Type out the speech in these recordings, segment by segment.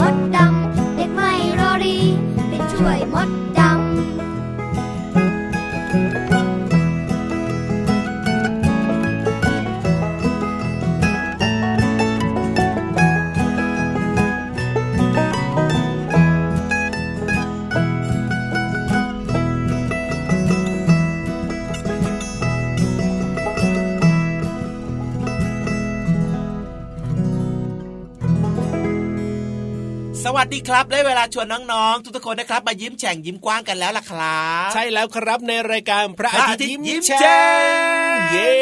วัสดี ครับ ได้เวลาชวนน้องๆ ทุกๆคนนะครับ มายิ้มแฉ่งยิ้มกว้างกันแล้วล่ะครับ ใช่แล้วครับในรายการพระอาทิตย์ยิ้มแฉ่งเย้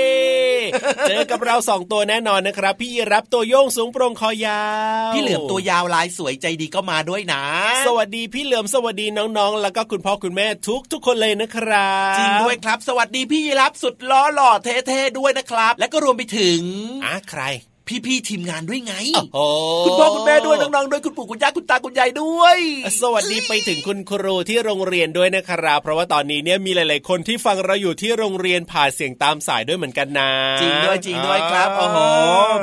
เจอกับเราสองตัวแน่นอนนะครับ พี่รับตัวโยงสูงโปร่งคอยาว พี่เหลือมตัวยาวลายสวยใจดีก็มาด้วยนะ สวัสดีพี่เหลือมสวัสดีน้องๆ แล้วก็คุณพ่อคุณแม่ทุกทุกคนเลยนะครับจริงด้วยครับ สวัสดีพี่รับสุดล้อหล่อเท่ๆด้วยนะครับ และก็รวมไปถึงอะใคร พี่ๆทีมงานด้วยไงคุณพ่อคุณแม่ด้วยน้องๆด้วยคุณปู่คุณย่าคุณตาคุณยายด้วย สวัสดีไปถึงคุณครูที่โรงเรียนด้วยนะครับเพราะว่าตอนนี้เนี่ยมีหลายๆคนที่ฟังเราอยู่ที่โรงเรียนผ่านเสียงตามสายด้วยเหมือนกันนะจริงด้วยจริงด้วยครับโอ้โห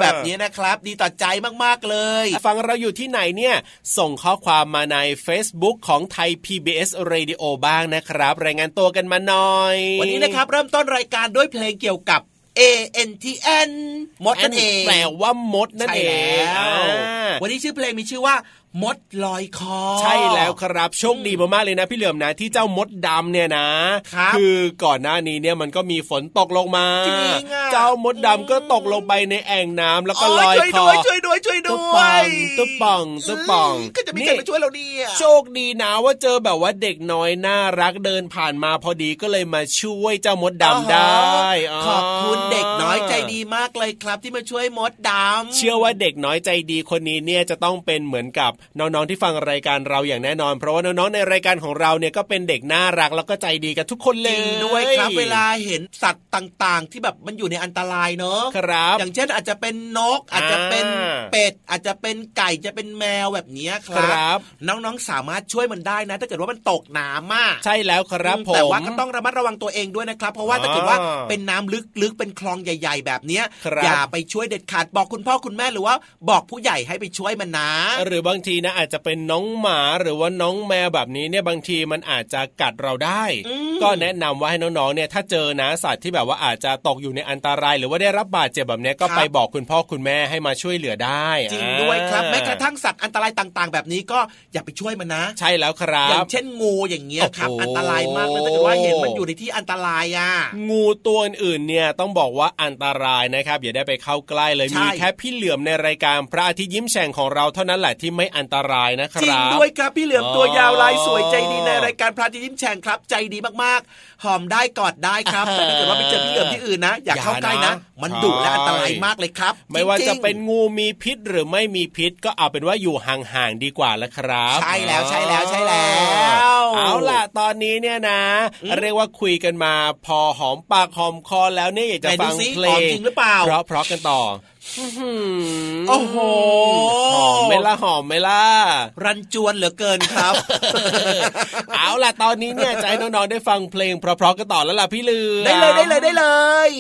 แบบนี้นะครับ ดีต่อใจมากๆเลย ฟังเราอยู่ที่ไหนเนี่ย ส่งข้อความมาใน Facebook ของไทย PBS Radio บ้างนะครับ รายงานตัวกันมาหน่อย วันนี้นะครับเริ่มต้นรายการด้วยเพลงเกี่ยวกับ A N T N มดนั่นเองแปลว่ามดนั่นเองวันนี้ชื่อเพลงมีชื่อว่ามดลอยคอ ใช่แล้วครับโชคดีมากๆเลยนะ พี่เหลือมนะที่เจ้ามดดำเนี่ยนะคคือก่อนหน้านี้เนี่ยมันก็มีฝนตกลงมา เจ้ามดดำก็ตกลงไปในแอ่งน้ำแล้วก็ลอยคอช่วยด้วยช่วยด้วยตุ๊บป่องตุ๊บป่องก็จะมีใครมาช่วยเราเนี่ยโชคดีนะว่าเจอแบบว่าเด็กน้อยน่ารักเดินผ่านมาพอดีก็เลยมาช่วยเจ้ามดดำได้ขอบคุณเด็กน้อยใจดีมากเลยครับที่มาช่วยมดดำเชื่อว่าเด็กน้อยใจดีคนนี้เนี่ยจะต้องเป็นเหมือนกับน้องๆที่ฟังรายการเราอย่างแน่นอน เพราะว่าน้องๆในรายการของเราเนี่ยก็เป็นเด็กน่ารักแล้วก็ใจดีกับทุกคนเลยด้วยครับเวลาเห็นสัตว์ต่างๆ ที่แบบมันอยู่ในอันตรายเนอะครับ อย่างเช่นอาจจะเป็นนก อาจจะเป็นเป็ดอาจจะเป็นไก่จะเป็นแมวแบบนี้ครับ น้องๆสามารถช่วยมันได้นะ ถ้าเกิดว่ามันตกน้ำมากใช่แล้วครับผมแต่ว่าก็ต้องระมัดระวังตัวเองด้วยนะครับ เพราะว่าถ้าเกิดว่าเป็นน้ำลึกๆเป็นคลองใหญ่ ๆ แบบนี้อย่าไปช่วยเด็ดขาดบอกคุณพ่อคุณแม่หรือว่าบอกผู้ใหญ่ให้ไปช่วยมันนะ หรือบางทีนะอาจจะเป็นน้องหมาหรือว่าน้องแมวแบบนี้เนี่ยบางทีมันอาจจะกัดเราได้ ก็แนะนำว่าให้น้องๆเนี่ยถ้าเจอนะสัตว์ที่แบบว่าอาจจะตกอยู่ในอันตราย หรือว่าได้รับบาดเจ็บแบบนี้ก็ไปบอกคุณพ่อคุณแม่ให้มาช่วยเหลือได้จริงด้วยครับแม้กระทั่งสัตว์อันตรายต่างๆ แบบนี้ก็อย่าไปช่วยมันนะ ใช่แล้วครับอย่างเช่นงูอย่างเงี้ยครับอันตรายมากเลยถ้าเกิดว่าเห็นมันอยู่ในที่อันตรายอะงูตัวอื่นเนี่ยต้องบอกว่าอันตรายนะครับอย่าได้ไปเข้าใกล้เลยมีแค่พี่เหลือมในรายการพระอาทิตย์ยิ้มแฉ่งของเราเท่านั้นแหละที่ไม่อันตรายนะครับจริงด้วยครับพี่เหลือมตัวยาวลายสวยใจดีในรายการพระอาทิตย์ยิ้มแฉ่งครับ ใจดีมากๆหอมได้กอดได้ครับแต่ถ้าเกิดว่าไปเจอพี่เหลือมที่อื่นนะ อย่าเข้าใกล้นะ มันดุและอันตรายมากเลยครับ ไม่ว่าจะเป็นงูมีพิษหรือไม่มีพิษก็เอาเป็นว่าอยู่ห่างๆดีกว่าละครับ ใช่แล้วใช่แล้วใช่แล้ว เอาล่ะตอนนี้เนี่ยนะ เรียกว่าคุยกันมา พอหอมปากหอมคอแล้วเนี่ยอยากจะฟังเพลงจริงหรือเปล่าเพราะเพราะกันต่อ โอ้โหหอมไม่ละหอมไม่ละรันจวนเหลือเกินครับ เอาล่ะตอนนี้เนี่ยจะให้น้องๆได้ฟังเพลงเพราะๆกันต่อแล้วล่ะพี่ลือได้เลยได้เลยได้เลย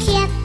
Yeah.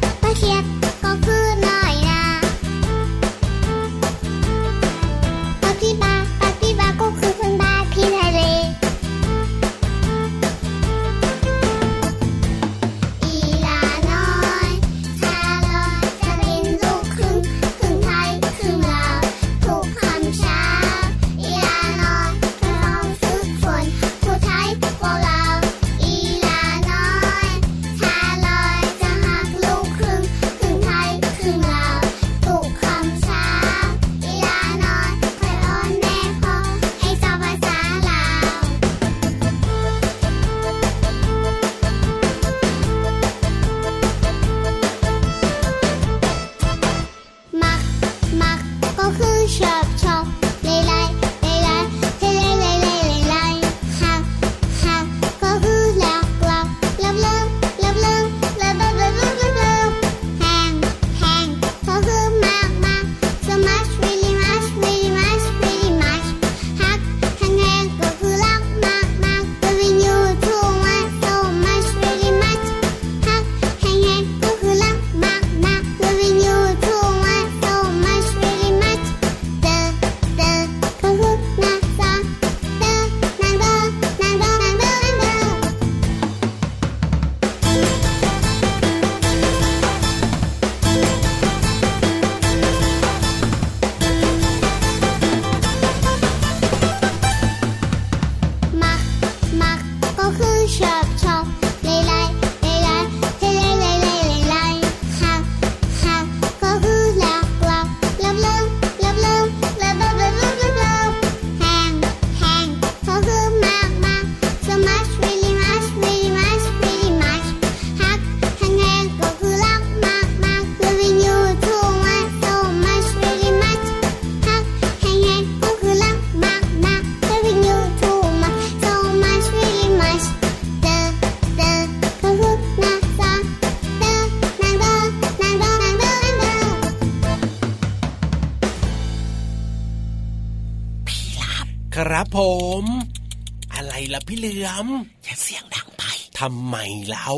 มอย่าเสียงดังไปทำไมเล่า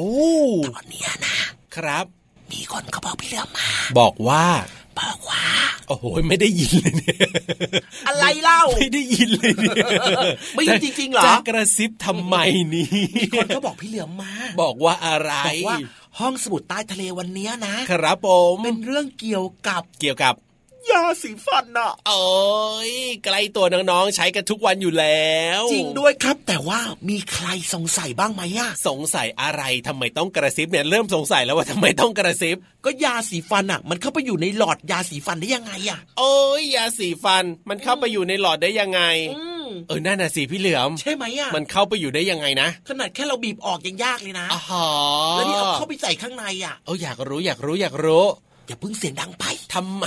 ตอนเนี้ยนะ ครับ มีคนเขาบอกพี่เหลือมมา บอกว่าบอกว่าโอ้โหไม่ได้ยินเลยเนี่ยอะไรเล่าไม่ได้ยินเลยเนี่ยไม่ได้จริงๆเหรอจะกระซิบทำไมนี่คนเขาบอกพี่เหลือมมา บอกว่าอะไรบอกว่าห้องสมุดใต้ทะเลวันเนี้ยนะครับผมเป็นเรื่องเกี่ยวกับเกี่ยวกับ ยาสีฟันน่ะโอ้ยใกล้ตัวน้องๆใช้กันทุกวันอยู่แล้ว จริงด้วยครับ แต่ว่ามีใครสงสัยบ้างไหมอะสงสัยอะไรทำไมต้องกระซิบเนี่ยเริ่มสงสัยแล้วว่าทำไมต้องกระซิบ ก็ยาสีฟันอะมันเข้าไปอยู่ในหลอดยาสีฟันได้ยังไงอะโอ้ยยาสีฟันมันเข้าไปอยู่ในหลอดได้ยังไงอืมเออนั่นน่ะสิพี่เหลือมใช่ไหมอะมันเข้าไปอยู่ได้ยังไงนะขนาดแค่เราบีบออกยังยากเลยนะอ๋อแล้วนี่เอาเข้าไปใส่ข้างในอะเอออยากรู้อยากรู้อยากรู้ อย่าเพิ่งเสียงดังไปทำไม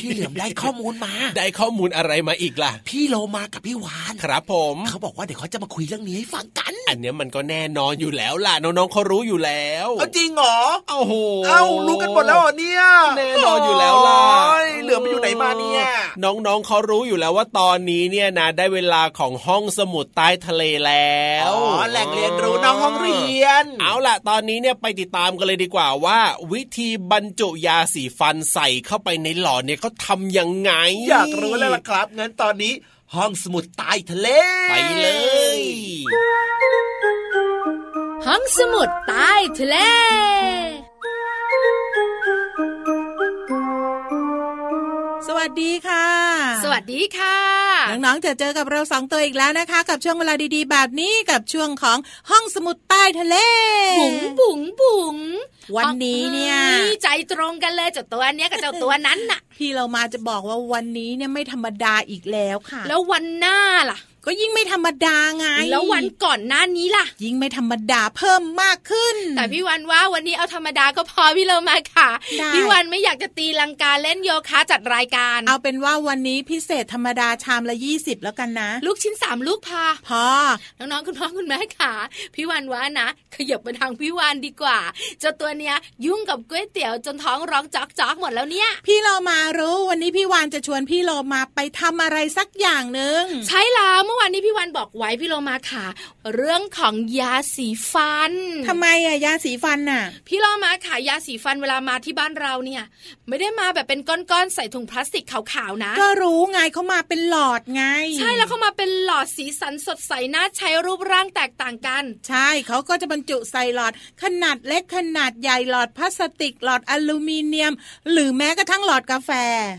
พี่เหลือมได้ข้อมูลมา ได้ข้อมูลอะไรมาอีกล่ะ พี่โลมากับพี่วานครับผมเขาบอกว่าเดี๋ยวเขาจะมาคุยเรื่องนี้ให้ฟังกัน อันเนี้ยมันก็แน่นอนอยู่แล้วล่ะน้องๆเขารู้อยู่แล้วเอาจริงเหรอเอ้าโหเอ้ารู้กันหมดแล้วเหรอเนี่ยแน่นอนอยู่แล้วล่ะโอ้ยเหลือมไปอยู่ไหนมาเนี่ยน้องๆเขารู้อยู่แล้วว่าตอนนี้เนี่ยนะได้เวลาของห้องสมุดใต้ทะเลแล้วอ๋อแหล่งเรียนรู้นอกห้องเรียน เอาล่ะ ตอนนี้เนี่ยไปติดตามกันเลยดีกว่าว่า วิธีบรรจุยาสีฟันใส่เข้าไปในหลอดเนี่ยเขาทำยังไง อยากรู้แล้วล่ะครับงั้นตอนนี้ห้องสมุดใต้ทะเล ไปเลย ห้องสมุดใต้ทะเล สวัสดีค่ะ สวัสดีค่ะ น้องๆจะเจอกับเราสองตัวอีกแล้วนะคะ กับช่วงเวลาดีๆ แบบนี้กับช่วงของห้องสมุดใต้ทะเลบุ๋งบุ๋งบุ๋งวันนี้เนี่ยฮ้ใจตรงกันเลยเจ้าตัวเนี้ยกับเจ้าตัวนั้นน่ะ พี่เรามาจะบอกว่าวันนี้เนี่ยไม่ธรรมดาอีกแล้วค่ะ แล้ววันหน้าล่ะ ก็ยิ่งไม่ธรรมดาไง แล้ววันก่อนหน้านี้ล่ะ ยิ่งไม่ธรรมดาเพิ่มมากขึ้น แต่พี่วันว่าวันนี้เอาธรรมดาก็พอพี่เรามาค่ะได้พี่วันไม่อยากจะตีลังกาเล่นโยคะจัดรายการ เอาเป็นว่าวันนี้พิเศษธรรมดาชามละยี่สิบแล้วกันนะ ลูกชิ้นสามลูกพาพอน้องๆคุณพ่อคุณแม่ค่ะ พี่วันว่านะขยับมาทางพี่วันดีกว่าเจ้าตัวเนี้ยยุ่งกับก๋วยเตี๋ยวจนท้องร้องจอกจอกๆหมดแล้วเนี่ย พี่เรามารู้ วันนี้พี่วานจะชวนพี่โลมาไปทำอะไรสักอย่างหนึ่งใช่แล้วเมื่อวานนี้พี่วันบอกไว้พี่โลมาค่ะ เรื่องของยาสีฟันทำไมอะยาสีฟันน่ะ พี่โลมาค่ะยาสีฟันเวลามาที่บ้านเราเนี่ย ไม่ได้มาแบบเป็นก้อนๆใส่ถุงพลาสติกขาวๆนะ ก็รู้ไงเขามาเป็นหลอดไง ใช่แล้วเขามาเป็นหลอดสีสันสดใสน่าใช้รูปร่างแตกต่างกัน ใช่เขาก็จะบรรจุใส่หลอด ขนาดเล็กขนาดใหญ่หลอดพลาสติกหลอดอลูมิเนียม หรือแม้กระทั่งหลอดกาแฟ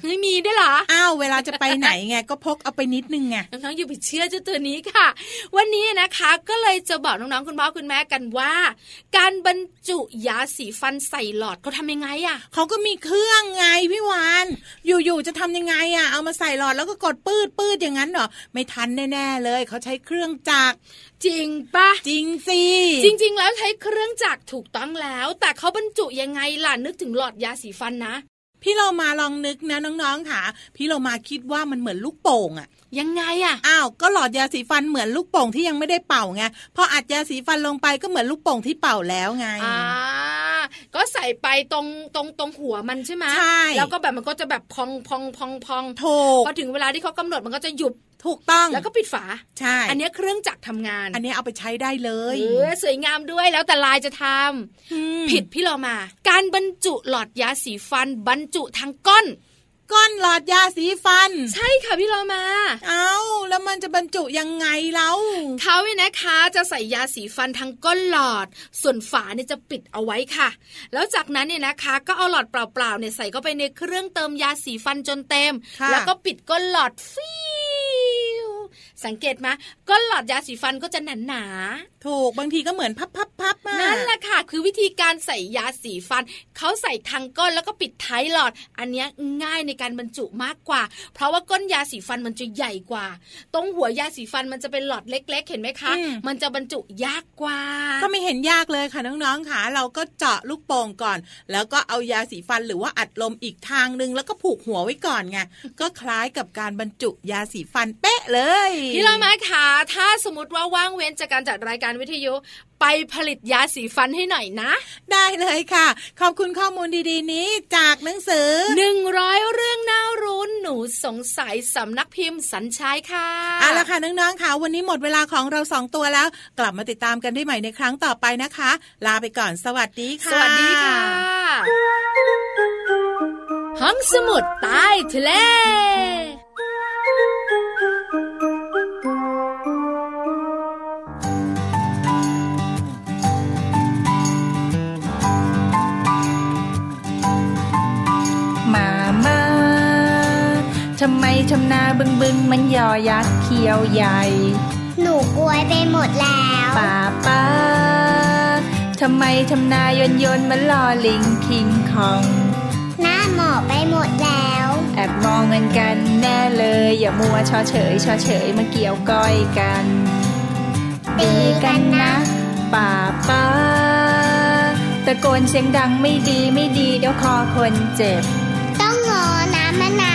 ไม่มีได้วยเหรออ้าวเวลาจะไปไหนไงก็พกเอาไปนิดนึงไงน้องๆอย่าไปเชื่อเจ้าตัวนี้ค่ะ วันนี้นะคะก็เลยจะบอกน้องๆคุณพ่อคุณแม่กันว่า การบรรจุยาสีฟันใส่หลอดเขาทำยังไงอะเขาก็มีเครื่องไงพี่วานอยู่ๆจะทำยังไงอะเอามาใส่หลอดแล้วก็กดปืดปืดอย่างนั้นเหรอไม่ทันแน่ๆเลยเขาใช้เครื่องจักรจริงปะจริงสิจริง ๆ แล้วใช้เครื่องจักรถูกต้องแล้ว แต่เขาบรรจุยังไงล่ะนึกถึงหลอดยาสีฟันนะ พี่เรามาลองนึกนะน้องๆค่ะ พี่เรามาคิดว่ามันเหมือนลูกโป่งอะ ยังไงอะอ้าวก็หลอดยาสีฟันเหมือนลูกโป่งที่ยังไม่ได้เป่าไงพออัดยาสีฟันลงไปก็เหมือนลูกโป่งที่เป่าแล้วไงอ่าก็ใส่ไปตรงตรงตรงหัวมันใช่ไหมใช่แล้วก็แบบมันก็จะแบบพองพองพองพองถูกพอถึงเวลาที่เขากำหนดมันก็จะหยุดถูกต้องแล้วก็ปิดฝาใช่ อันเนี้ยเครื่องจักรทำงาน อันนี้เอาไปใช้ได้เลยเออสวยงามด้วยแล้วแต่ลายจะทำอืมผิดพี่เรามา การบรรจุหลอดยาสีฟันบรรจุทางก้อน ก้อนหลอดยาสีฟัน ใช่ค่ะพี่เรามา เอาแล้วมันจะบรรจุยังไงแล้วเขาเนี่ยนะคะจะใส่ยาสีฟันทางก้นหลอด ส่วนฝาเนี่ยจะปิดเอาไว้ค่ะ แล้วจากนั้นเนี่ยนะคะ ก็เอาหลอดเปล่าๆเนี่ยใส่เข้าไปในเครื่องเติมยาสีฟันจนเต็มค่ะแล้วก็ปิดก้นหลอดฟิว สังเกตไหมก้นหลอดยาสีฟันก็จะหนาหนาๆถูกบางทีก็เหมือนพับพับพับมานั่นแหละค่ะ คือวิธีการใส่ยาสีฟันเขาใส่ทางก้นแล้วก็ปิดท้ายหลอด อันเนี้ยง่ายในการบรรจุมากกว่า เพราะว่าก้นยาสีฟันมันจะใหญ่กว่า ตรงหัวยาสีฟันมันจะเป็นหลอดเล็ก ๆ เห็นไหมคะ มันจะบรรจุยากกว่า ก็ไม่เห็นยากเลยค่ะน้องๆค่ะเราก็เจาะลูกโป่งก่อน แล้วก็เอายาสีฟันหรือว่าอัดลมอีกทางหนึ่งแล้วก็ผูกหัวไว้ก่อนไงก็คล้ายกับการบรรจุยาสีฟันเป๊ะเลยพี่เรามาค่ะถ้าสมมติว่าว่างเว้นจากการจัดรายการวิทยุไปผลิตยาสีฟันให้หน่อยนะ ได้เลยค่ะ ขอบคุณข้อมูลดีๆ นี้จากหนังสือหนึ่งร้อยเรื่องน่ารู้หนูสงสัยสำนักพิมพ์สัญชัยค่ะเอาละค่ะน้องๆค่ะ วันนี้หมดเวลาของเราสองตัวแล้ว กลับมาติดตามกันได้ใหม่ในครั้งต่อไปนะคะ ลาไปก่อนสวัสดีค่ะ สวัสดีค่ะห้องสมุดใต้ทะเล ทำไมทำนาบึงบึงมันยอยักษ์เขียวใหญ่ หนูกลวยไปหมดแล้วป้าป้าทำไมทำนายนยนมันลอลิงคิงคอง หน้าหมอบไปหมดแล้ว แอบมองเงินกันแน่เลย อย่ามัวชอเฉยชอเฉยมาเกี่ยวก้อยกันตีกันนะป้าป้าตะโกนเสียงดังไม่ดีไม่ดีเดี๋ยวคอคนเจ็บ ต้องงอน้ำมะนาว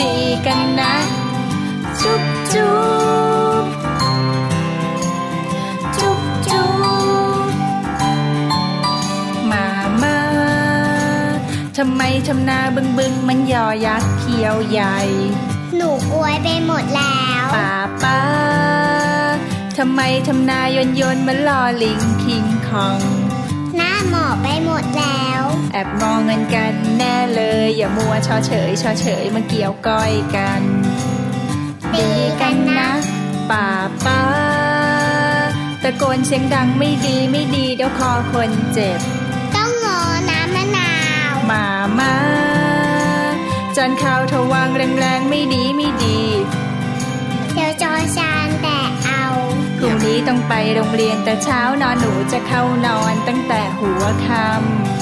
ดีกันนะ จุ๊บจุ๊บจุ๊บจุ๊บมามาทำไมทำนาบึงบึงมันยอยักษ์เขียวใหญ่ หนูกลวยไปหมดแล้วป้าป้าทำไมทำนายนยนมันลอลิงคิงคอง หน้าหมอบไปหมดแล้ว แอบมองเงินกันแน่เลย อย่ามัวชอเฉยชอเฉยมาเกี่ยวก้อยกันตีกันนะป้าป้าตะโกนเสียงดังไม่ดีไม่ดีเดี๋ยวคอคนเจ็บ ต้องงอน้ำมะนาวมามาจานข้าวทวางแรงๆไม่ดีไม่ดี เดี๋ยวจอชานแต่เอาพรุ่งนี้ต้องไปโรงเรียนแต่เช้านอนหนูจะเข้านอนตั้งแต่หัวค่ำ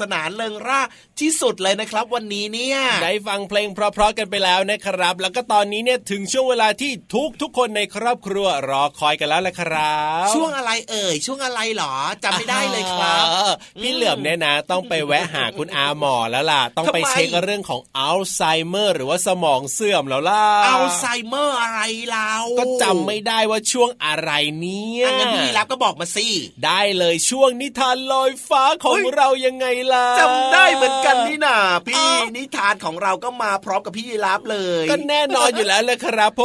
สนุกสนานเริงร่าที่สุดเลยนะครับ วันนี้เนี่ยได้ฟังเพลงเพราะๆกันไปแล้วนะครับ แล้วก็ตอนนี้เนี่ยถึงช่วงเวลาที่ทุกทุกๆคนในครอบครัวรอคอยกันแล้วแหละครับ ช่วงอะไรเอ่ยช่วงอะไรหรอจำไม่ได้เลยครับเออพี่เหลือมเนี่ยนะ ต้องไปแวะหาคุณอาหมอแล้วล่ะ ต้องไปทำไมเช็คเรื่องของอัลไซเมอร์ หรือว่าสมองเสื่อมแล้วล่ะอัลไซเมอร์อะไรเราก็จำไม่ได้ว่าช่วงอะไรเนี่ยอะงั้นพี่รับก็บอกมาสิได้เลยช่วงนิทานลอยฟ้าของเฮ้ยเรายังไงล่ะจำได้เหมือนกันนี่นาพี่อ้าวนิทานของเราก็มาพร้อมกับพี่ยีรับเลย ก็แน่นอนอยู่แล้วเลยครับผ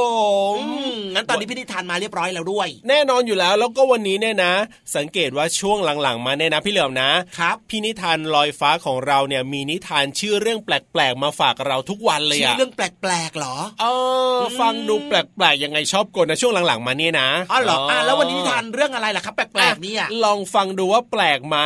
มอืม งั้นตอนนี้พี่นิทานมาเรียบร้อยแล้วด้วย แน่นอนอยู่แล้วแล้วก็วันนี้เนี่ยนะ สังเกตว่าช่วงหลังๆ มาเนี่ยนะพี่เหลือมนะครับพี่นิทานลอยฟ้าของเราเนี่ยมีนิทานชื่อเรื่องแปลกๆมาฝากเราทุกวันเลยชื่ออะเรื่องแปลกๆเหรอเออฟังดูแปลกๆยังไงชอบกลนะช่วงหลังๆ มาเนี่ยนะอ๋อเหรออะแล้ววันนี้นิทานเรื่องอะไรล่ะครับแปลกๆเนี่ยลองฟังดูว่าแปลกไหม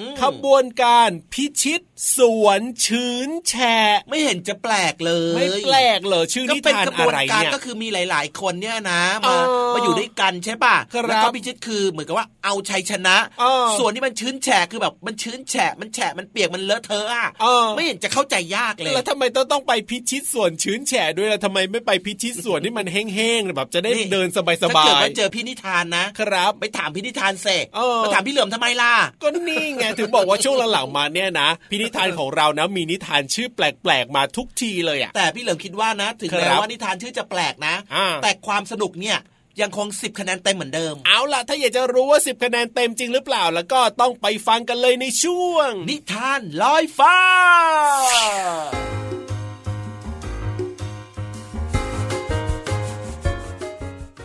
อืมขบวนการพิชิตสวนชื้นแฉะไม่เห็นจะแปลกเลย ไม่แปลกเหรอชื่อก็นิเป็นทานกระบอะวนไรการเนี่ยก็คือมีหลาย ๆ คนเนี่ยนะเอมาอมาอยู่ด้วยกันใช่ป่ะครับแล้วก็พิชิตคือเหมือนกับว่าเอาชัยชนะเออส่วนที่มันชื้นแฉะคือแบบมันชื้นแฉะมันแฉะมันเปียกมันเลอะเทอะอะเออไม่เห็นจะเข้าใจยากเลยแล้วทำไมต้องต้องไปพิชิตสวนชื้นแฉะด้วยล่ะทำไมไม่ไปพิชิตสวนที่มันแห้งๆแบบจะได้นี่เดินสบายถ้าๆเกิดว่าเจอพี่นิทานนะครับ ไปถามพี่นิทานเสกเออมาถามพี่เหลือมทำไมล่ะก็นี่ไงถึงบอกว่าช่วงหลังๆมาเนี่ยนะพินิธานของเรานะมีนิทานชื่อแปลกๆมาทุกทีเลยอะแต่พี่เหลิมคิดว่านะ ถึงครัแม้บว่านิทานชื่อจะแปลกนะอ่าแต่ความสนุกเนี่ยยังคง 10 คะแนนเต็มเหมือนเดิม เอาล่ะ ถ้าอยากจะรู้ว่า 10 คะแนนเต็มจริงหรือเปล่า แล้วก็ต้องไปฟังกันเลยในช่วง นิทานลอยฟ้า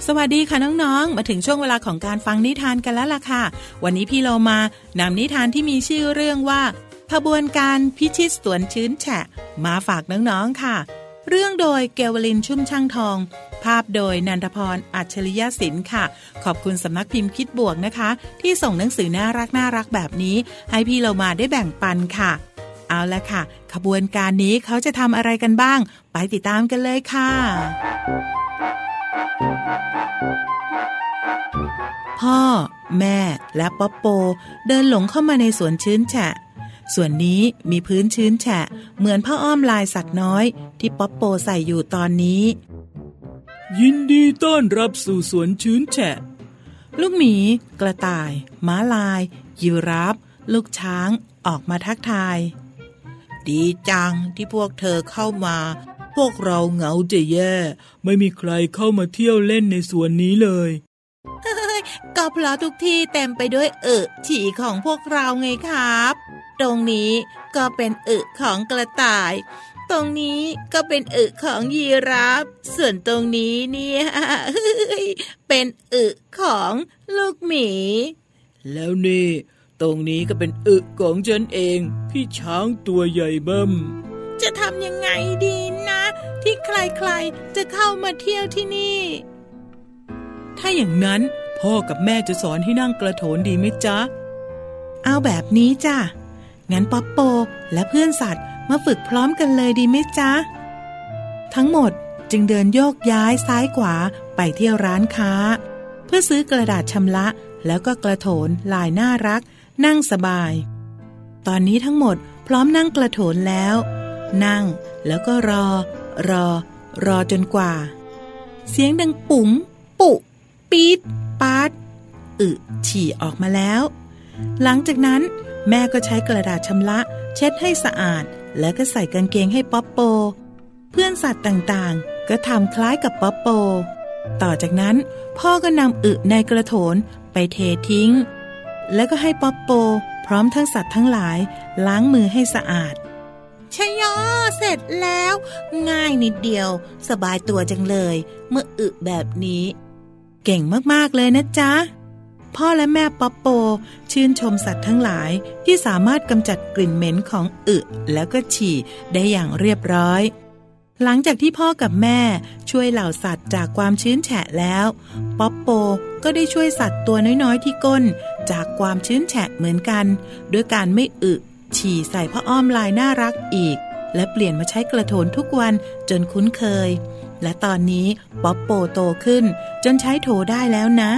สวัสดีค่ะน้องๆ มาถึงช่วงเวลาของการฟังนิทานกันแล้วล่ะค่ะ วันนี้พี่เรามานำนิทานที่มีชื่อเรื่องว่าขบวนการพิชิตสวนชื้นแฉะ มาฝากน้องๆค่ะ เรื่องโดยเกวลินชุ่มช่างทอง ภาพโดยนันทพรอัจฉริยศิลป์ค่ะ ขอบคุณสำนักพิมพ์คิดบวกนะคะ ที่ส่งหนังสือน่ารักน่ารักแบบนี้ ให้พี่เรามาได้แบ่งปันค่ะ เอาละค่ะ ขบวนการนี้เขาจะทำอะไรกันบ้าง ไปติดตามกันเลยค่ะพ่อ แม่และป๊อปโป เดินหลงเข้ามาในสวนชื้นแฉะ ส่วนนี้มีพื้นชื้นแฉะ เหมือนผ้าอ้อมลายสัตว์น้อย ที่ป๊อปโปใส่อยู่ตอนนี้ ยินดีต้อนรับสู่สวนชื้นแฉะ ลูกหมี กระต่าย ม้าลายยีราฟลูกช้าง ออกมาทักทาย ดีจังที่พวกเธอเข้ามา พวกเราเหงาจะแย่ ไม่มีใครเข้ามาเที่ยวเล่นในสวนนี้เลย ก็เพราะทุกที่เต็มไปด้วยอึฉี่ของพวกเราไงครับ ตรงนี้ก็เป็นอึของกระต่าย ตรงนี้ก็เป็นอึของยีราฟ ส่วนตรงนี้เนี่ยเป็นอึของลูกหมี แล้วนี่ ตรงนี้ก็เป็นอึของฉันเอง พี่ช้างตัวใหญ่เบิ่มจะทำยังไงดีนะ ที่ใครๆจะเข้ามาเที่ยวที่นี่ ถ้าอย่างนั้นพ่อกับแม่จะสอนให้นั่งกระโถนดีไหมจ๊ะ เอาแบบนี้จ้ะ งั้นป๊อปโปและเพื่อนสัตว์มาฝึกพร้อมกันเลยดีไหมจ๊ะ ทั้งหมดจึงเดินโยกย้ายซ้ายขวาไปเที่ยวร้านค้า เพื่อซื้อกระดาษชำระแล้วก็กระโถนลายน่ารัก นั่งสบาย ตอนนี้ทั้งหมดพร้อมนั่งกระโถนแล้ว นั่งแล้วก็รอ รอ รอจนกว่า เสียงดังปุ๋ม ปุ ปี๊ดปาดอึฉี่ออกมาแล้ว หลังจากนั้นแม่ก็ใช้กระดาษชำระ เช็ดให้สะอาด แล้วก็ใส่กางเกงให้ป๊อปโป เพื่อนสัตว์ต่างๆ ก็ทำคล้ายกับป๊อปโป ต่อจากนั้นพ่อก็นำอึในกระโถนไปเททิ้ง แล้วก็ให้ป๊อปโป พร้อมทั้งสัตว์ทั้งหลาย ล้างมือให้สะอาดชยยอเสร็จแล้ว ง่ายนิดเดียว สบายตัวจังเลย เมื่ออึแบบนี้ เก่งมากๆเลยนะจ๊ะ พ่อและแม่ป๊อปโป ชื่นชมสัตว์ทั้งหลายที่สามารถกำจัดกลิ่นเหม็นของอึแล้วก็ฉี่ได้อย่างเรียบร้อย หลังจากที่พ่อกับแม่ช่วยเหล่าสัตว์จากความชื้นแฉะแล้วป๊อปโปก็ได้ช่วยสัตว์ตัวน้อยๆที่ก้น จากความชื้นแฉะเหมือนกัน ด้วยการไม่อึฉี่ใส่ผ้าอ้อมลายน่ารักอีก และเปลี่ยนมาใช้กระโถนทุกวันจนคุ้นเคย และตอนนี้ป๊อปโปโตขึ้น จนใช้โถได้แล้วนะ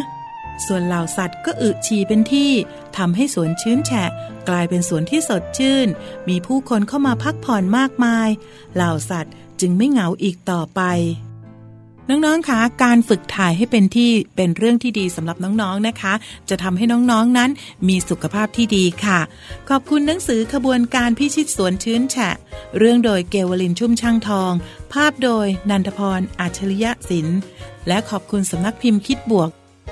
ส่วนเหล่าสัตว์ก็อึฉี่เป็นที่ทำให้สวนชื้นแฉะ กลายเป็นสวนที่สดชื่น มีผู้คนเข้ามาพักผ่อนมากมาย เหล่าสัตว์จึงไม่เหงาอีกต่อไป น้องๆ คะ การฝึกถ่ายให้เป็นที่เป็นเรื่องที่ดีสำหรับน้องๆ นะคะ จะทำให้น้องๆ นั้นมีสุขภาพที่ดีค่ะ ขอบคุณหนังสือขบวนการพิชิตสวนชื้นแฉะ เรื่องโดยเกวลินชุ่มช่างทอง ภาพโดยนันทพรอัจฉริยะศิลป์ และขอบคุณสำนักพิมพ์คิดบวก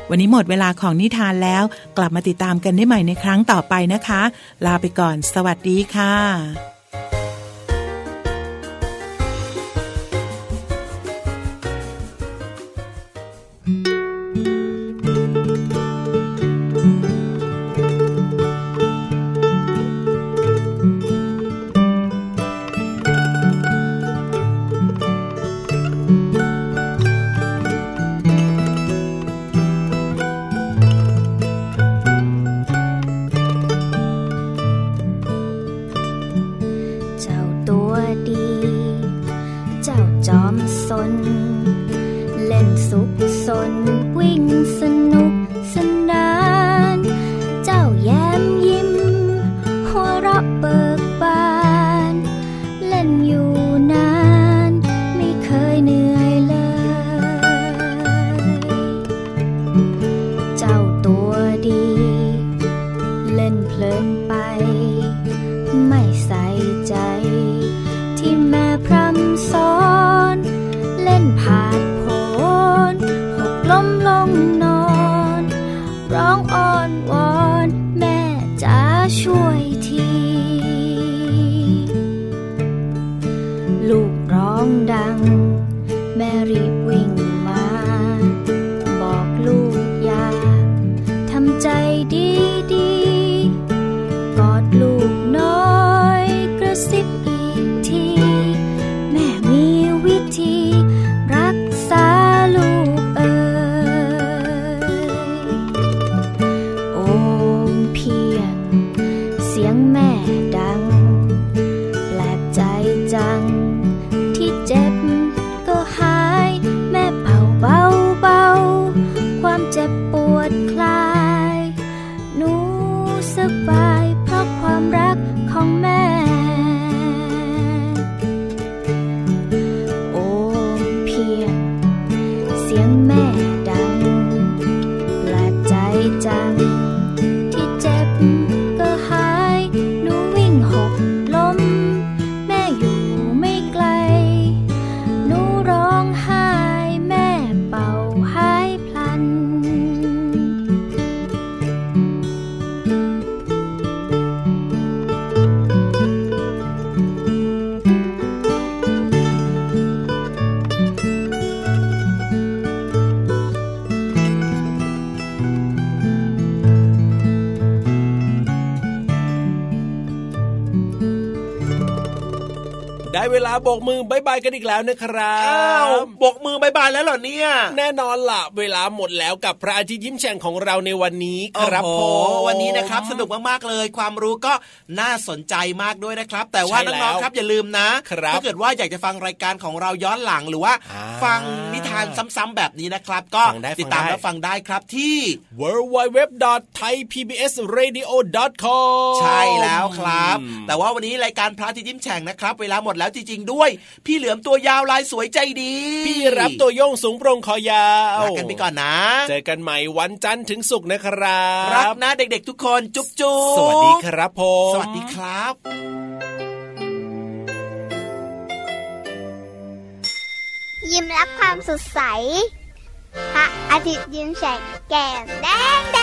วันนี้หมดเวลาของนิทานแล้ว กลับมาติดตามกันได้ใหม่ในครั้งต่อไปนะคะ ลาไปก่อน สวัสดีค่ะ โบกมือบายบายกันอีกแล้วนะครับอ้าวโบกมือบายบายแล้วเหรอเนี่ย แน่นอนล่ะเวลาหมดแล้วกับพระอาทิตย์ยิ้มแฉ่งของเราในวันนี้ครับโอ้ผโหมวันนี้นะครับสนุกมากๆเลย ความรู้ก็น่าสนใจมากด้วยนะครับ แต่ว่าใช่แล้วน้องๆครับอย่าลืมนะครับถ้าเกิดว่าอยากจะฟังรายการของเราย้อนหลังหรือว่าอ่าฟังนิทานซ้ำๆแบบนี้นะครับ ก็ฟังได้ติดตามฟังได้รับฟังได้ครับที่ w w w t h a i p b s r a d i o c o m ใช่แล้วครับ แต่ว่าวันนี้รายการพระอาทิตย์ยิ้มแฉ่งนะครับ เวลาหมดแล้วจริงๆด้วยพี่เหลือมตัวยาวลายสวยใจดี พี่รับตัวโยงสูงโปร่งคอยาวลากันไปก่อนนะ เจอกันใหม่วันจันทร์ถึงศุกร์นะครับรักนะเด็กๆทุกคนจุ๊บจุ๊บสวัสดีครับผมสวัสดีครับยิ้มรับความสดใส พระอาทิตย์ยิ้มแฉกแก้มแดงแด